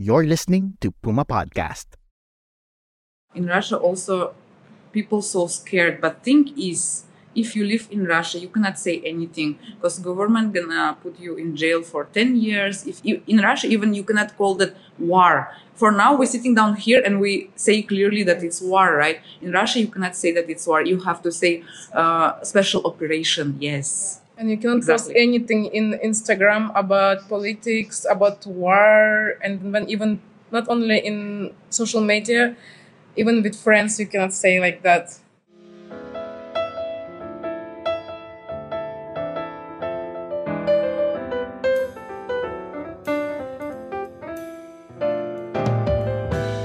You're listening to Puma Podcast. in Russia also people so scared but thing is if you live in Russia you cannot say anything because government gonna put you in jail for 10 years. If you, in Russia even you cannot call that war. For now we're sitting down here and we say clearly that it's war right? In Russia you cannot say that it's war. You have to say uh, special operation yes And you cannot post anything in Instagram about politics, about war, and when even not only in social media, even with friends, you cannot say like that.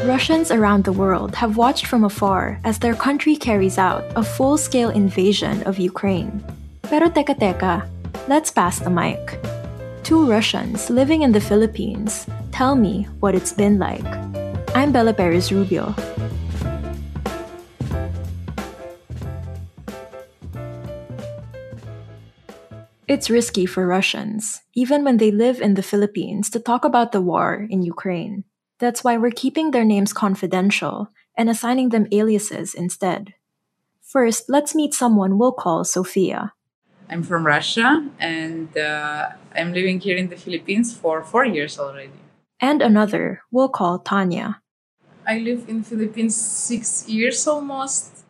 Russians around the world have watched from afar as their country carries out a full scale invasion of Ukraine. Pero teka teka, let's pass the mic. Two Russians living in the Philippines tell me what it's been like. I'm Bella Perez Rubio. It's risky for Russians, even when they live in the Philippines, to talk about the war in Ukraine. That's why we're keeping their names confidential and assigning them aliases instead. First, let's meet someone we'll call Sophia. I'm from Russia and uh, I'm living here in the Philippines for four years already And another we'll call Tanya. I live in Philippines six years almost.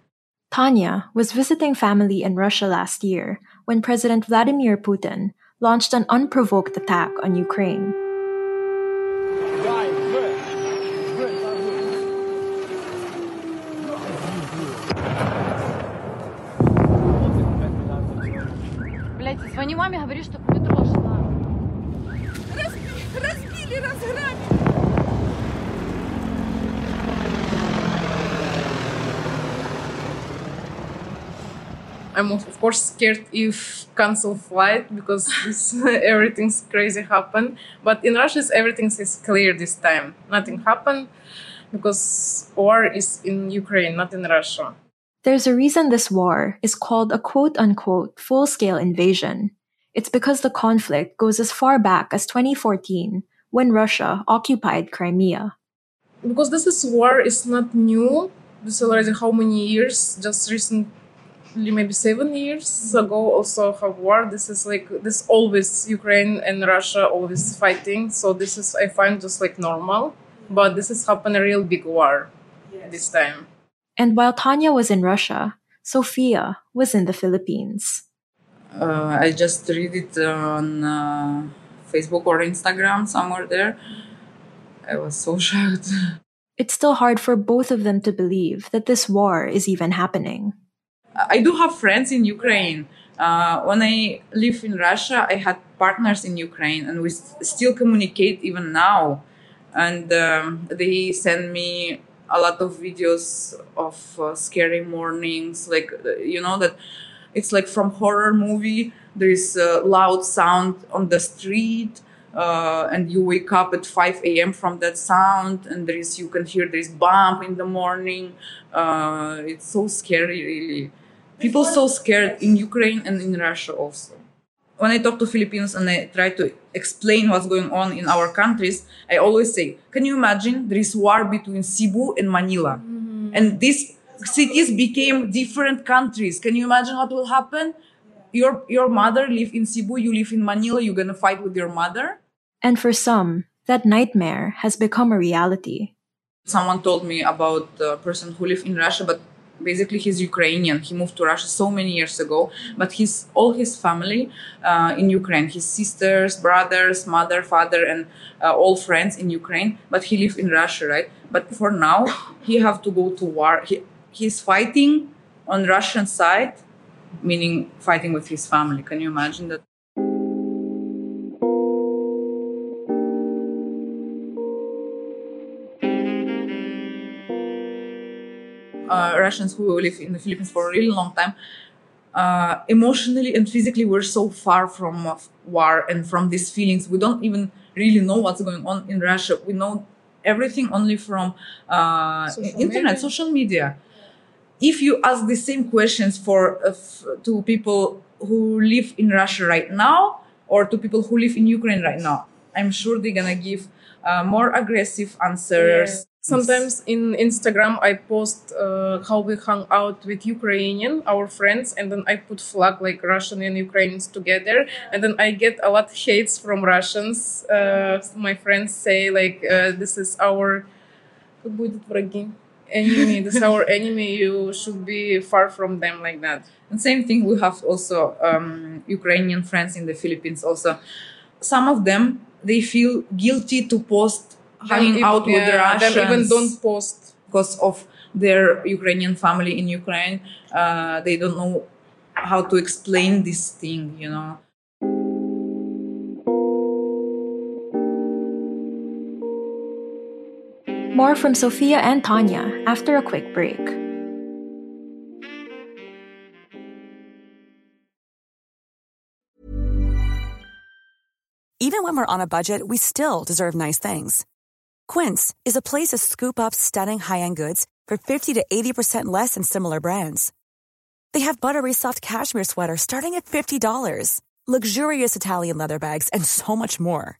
Tanya was visiting family in Russia last year when President Vladimir Putin launched an unprovoked attack on Ukraine. Блять, звони маме, говори, что в метро шла. I'm of course scared if cancel flight because this everything's crazy happen. But in Russia, everything is clear this time. Nothing happened because war is in Ukraine, not in Russia. There's a reason this war is called a quote unquote full scale invasion. It's because the conflict goes as far back as 2014 when Russia occupied Crimea. because this is war is not new. This is already how many years? Just recently maybe seven years ago also have war. This is like this always ukraine and russia always fighting. So this is i find just like normal. But this is happen a real big war this time. And while Tanya was in Russia, Sophia was in the Philippines. Uh, I just read it on uh, Facebook or Instagram somewhere there. I was so shocked. It's still hard for both of them to believe that this war is even happening. I do have friends in Ukraine. Uh, when I live in Russia, I had partners in Ukraine, and we s- still communicate even now. And um, they send me a lot of videos of uh, scary mornings, like uh, you know that it's like from horror movie. There is a loud sound on the street. Uh, and you wake up at 5 a.m. from that sound, and there is you can hear this bump in the morning. Uh, it's so scary, really. People so scared in Ukraine and in Russia also. When I talk to Filipinos and I try to explain what's going on in our countries, I always say, "Can you imagine there is war between Cebu and Manila, and these cities became different countries? Can you imagine what will happen? Your your mother live in Cebu, you live in Manila, you're gonna fight with your mother." And for some, that nightmare has become a reality. someone told me about a person who lived in Russia, but basically he's Ukrainian. He moved to Russia so many years ago, but his all his family uh, in Ukraine, his sisters, brothers, mother, father, and uh, all friends in Ukraine. But he lived in Russia, right? But for now, he have to go to war. He he's fighting on Russian side, meaning fighting with his family. Can you imagine that? Uh, Russians who live in the Philippines for a really long time, uh, emotionally and physically, we're so far from uh, war and from these feelings. We don't even really know what's going on in Russia. We know everything only from uh, Social internet, media. social media If you ask the same questions for uh, f- to people who live in Russia right now or to people who live in Ukraine right now, I'm sure they're gonna give uh, more aggressive answers. Sometimes in Instagram, I post uh, how we hung out with Ukrainian, our friends, and then I put flag like Russian and Ukrainians together, and then I get a lot hates from Russians. Uh, my friends say like uh, this is our как будет враги? Enemy. Is our enemy. You should be far from them like that. And same thing, we have also um, Ukrainian friends in the Philippines. Also, some of them they feel guilty to post hanging out even- with the yeah, Russians Them even don't post. because of their Ukrainian family in Ukraine. Uh, they don't know how to explain this thing, you know. More from Sophia and Tanya after a quick break. Even when we're on a budget, we still deserve nice things. Quince is a place to scoop up stunning high-end goods for 50 to 80% less than similar brands. They have buttery soft cashmere sweaters starting at $50, luxurious Italian leather bags, and so much more.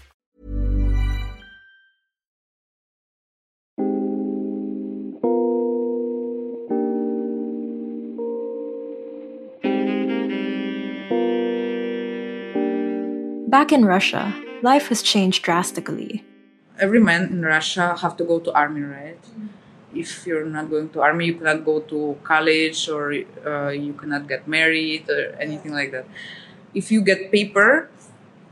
Back in Russia, life has changed drastically. Every man in Russia have to go to army, right? If you're not going to army, you cannot go to college or uh, you cannot get married or anything like that. If you get paper,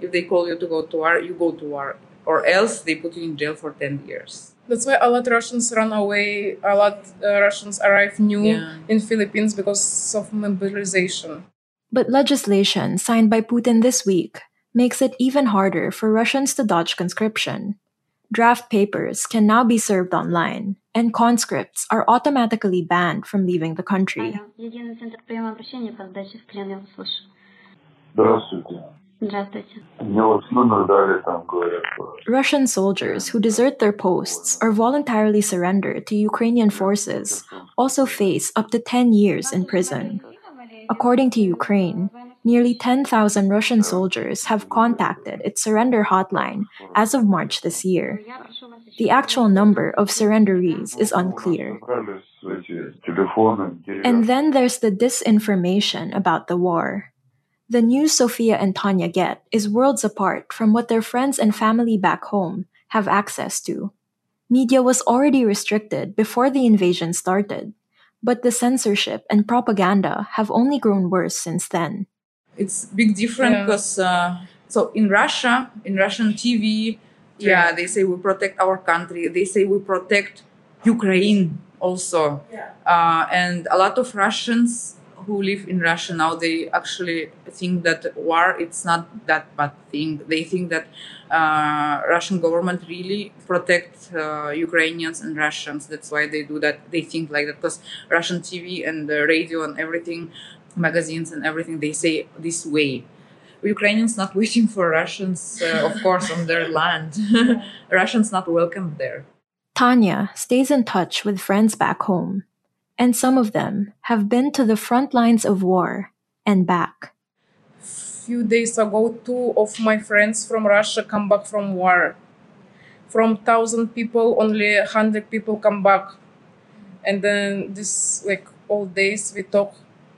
if they call you to go to war, you go to war, or else they put you in jail for ten years. That's why a lot of Russians run away. A lot uh, Russians arrive new Yeah. in Philippines because of mobilization. But legislation signed by Putin this week makes it even harder for Russians to dodge conscription. Draft papers can now be served online, and conscripts are automatically banned from leaving the country. Russian soldiers who desert their posts or voluntarily surrender to Ukrainian forces also face up to 10 years in prison. According to Ukraine, nearly 10,000 Russian oh. soldiers have contacted its surrender hotline as of March this year. The actual number of surrenderees is unclear. And then there's the disinformation about the war. The news Sophia and Tanya get is worlds apart from what their friends and family back home have access to. Media was already restricted before the invasion started, but the censorship and propaganda have only grown worse since then. It's big different Yeah. because uh, so in Russia, in Russian TV, yeah, they say we protect our country. They say we protect Ukraine also, uh, and a lot of Russians who live in Russia now they actually think that war it's not that bad thing. They think that uh, Russian government really protect uh, Ukrainians and Russians. That's why they do that. They think like that because Russian TV and the radio and everything, magazines and everything, they say this way. Ukrainians not waiting for Russians, uh, of course, on their land. Russians not welcome there. Tanya stays in touch with friends back home, and some of them have been to the front lines of war and back. few days ago, two of my friends from Russia come back from war. From thousand people, only hundred people come back, and then this like all days we talk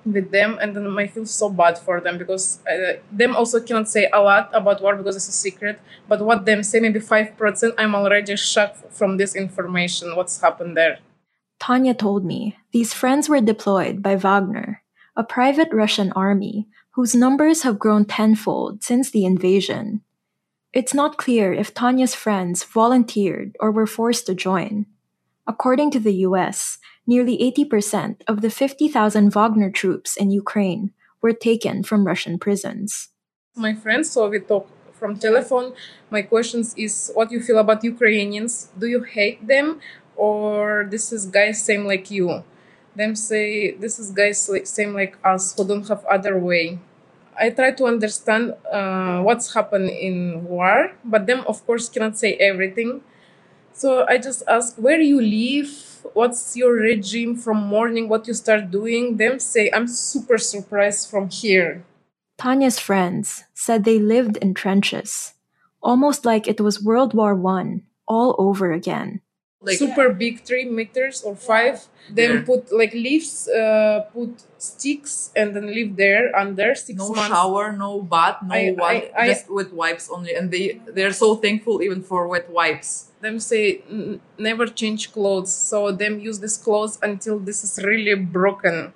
with them, and then I feel so bad for them because uh, them also cannot say a lot about war because it's a secret. But what them say, maybe five percent, I'm already shocked from this information. What's happened there? Tanya told me these friends were deployed by Wagner, a private Russian army whose numbers have grown tenfold since the invasion. It's not clear if Tanya's friends volunteered or were forced to join. According to the US, nearly 80% of the 50,000 Wagner troops in Ukraine were taken from Russian prisons. My friends, so we talk from telephone. My questions is what you feel about Ukrainians? Do you hate them or this is guys same like you? Them say this is guys like same like us who don't have other way. I try to understand uh, what's happened in war, but them of course cannot say everything. So I just ask where you live, what's your regime from morning, what you start doing. Them say I'm super surprised from here. Tanya's friends said they lived in trenches, almost like it was World War One all over again. Like super big three meters or five. Then Yeah. put like leaves, uh, put sticks, and then live there under six no months. shower, no bath, no I- one, I- I- just wet wipes only. And they they're so thankful even for wet wipes. Them say never change clothes so them use this clothes until this is really broken.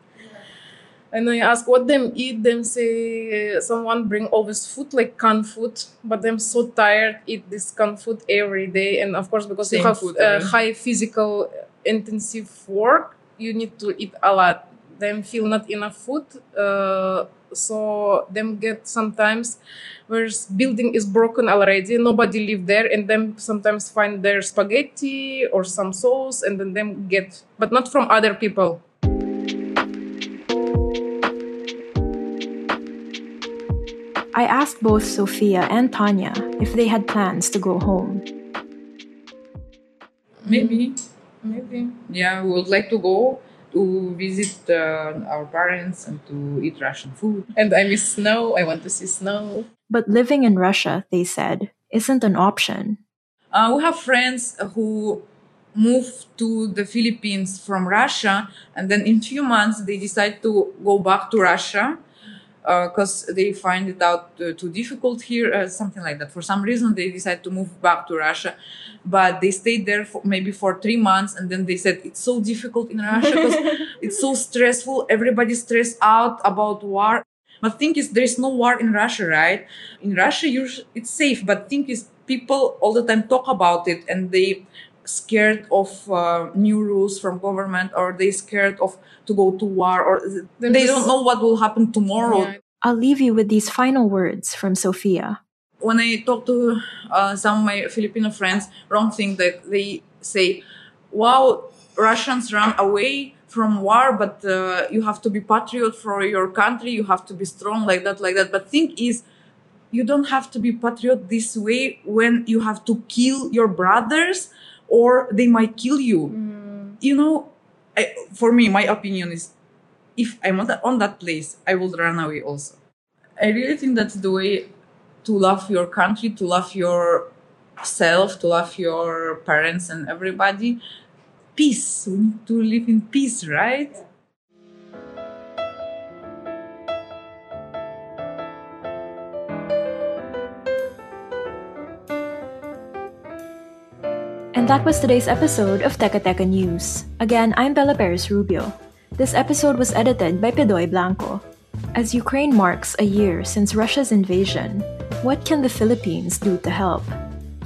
And i ask what them eat? Them say someone bring always food like canned food but them so tired eat this canned food every day. And of course because you have food, uh, high physical intensive work you need to eat a lot. Them feel not enough food uh, so them get sometimes where building is broken already nobody live there and then sometimes find their spaghetti or some sauce and then them get but not from other people. I asked both Sophia and Tanya if they had plans to go home. Maybe, maybe. Yeah, we would like to go to visit uh, our parents and to eat Russian food. and i miss snow i want to see snow But living in Russia, they said, isn't an option. Uh, we have friends who moved to the Philippines from Russia, and then in few months they decide to go back to Russia because they find it out uh, too difficult here, uh, something like that. For some reason, they decide to move back to Russia, but they stayed there for maybe for three months, and then they said it's so difficult in Russia because it's so stressful. Everybody's stressed out about war. But thing is, there is no war in Russia, right? In Russia, you it's safe. But thing is, people all the time talk about it, and they scared of uh, new rules from government, or they scared of to go to war, or Them they just- don't know what will happen tomorrow. Yeah. I'll leave you with these final words from Sophia. when I talk to uh, some of my Filipino friends, wrong thing that they say, "Wow, Russians run away from war, but uh, you have to be patriot for your country. You have to be strong like that, like that." But thing is, you don't have to be patriot this way when you have to kill your brothers or they might kill you. Mm. You know, I, for me, my opinion is if I'm on that, on that place, I will run away also. I really think that's the way to love your country, to love yourself, to love your parents and everybody. Peace. We need to live in peace, right? And that was today's episode of Teka Teka News. Again, I'm Bella Perez Rubio. This episode was edited by Pedoy Blanco. As Ukraine marks a year since Russia's invasion, what can the Philippines do to help?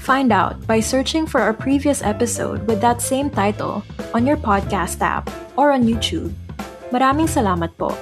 Find out by searching for our previous episode with that same title on your podcast app or on YouTube. Maraming salamat po.